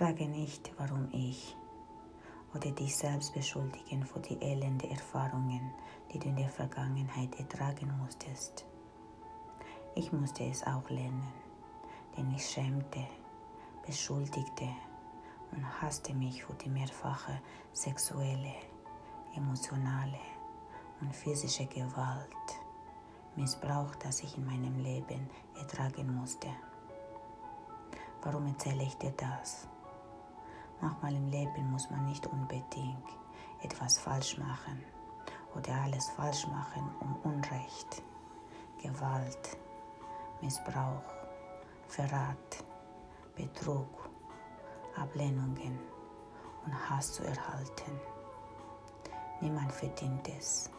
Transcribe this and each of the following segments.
Frage nicht, warum ich oder dich selbst beschuldigen für die elende Erfahrungen, die du in der Vergangenheit ertragen musstest. Ich musste es auch lernen, denn ich schämte, beschuldigte und hasste mich für die mehrfache sexuelle, emotionale und physische Gewalt, Missbrauch, das ich in meinem Leben ertragen musste. Warum erzähle ich dir das? Manchmal im Leben muss man nicht unbedingt etwas falsch machen oder alles falsch machen, um Unrecht, Gewalt, Missbrauch, Verrat, Betrug, Ablehnungen und Hass zu erhalten. Niemand verdient es.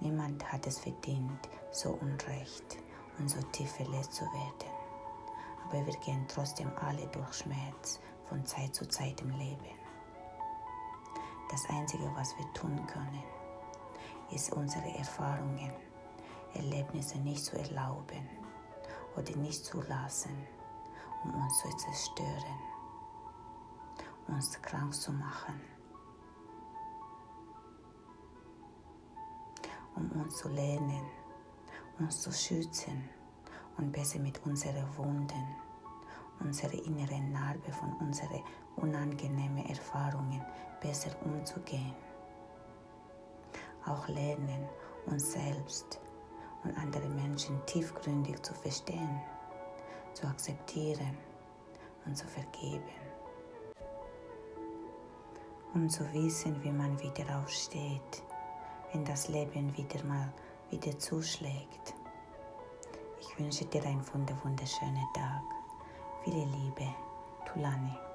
Niemand hat es verdient, so unrecht und so tief verletzt zu werden. Aber wir gehen trotzdem alle durch Schmerz von Zeit zu Zeit im Leben. Das Einzige, was wir tun können, ist unsere Erfahrungen, Erlebnisse nicht zu erlauben oder nicht zulassen, um uns zu zerstören, uns krank zu machen, um uns zu lernen, uns zu schützen und besser mit unseren Wunden unsere innere Narbe von unseren unangenehmen Erfahrungen besser umzugehen. Auch lernen, uns selbst und andere Menschen tiefgründig zu verstehen, zu akzeptieren und zu vergeben. Um zu wissen, wie man wieder aufsteht, wenn das Leben wieder mal wieder zuschlägt. Ich wünsche dir einen wunderschönen Tag. Viele Liebe, Tulane.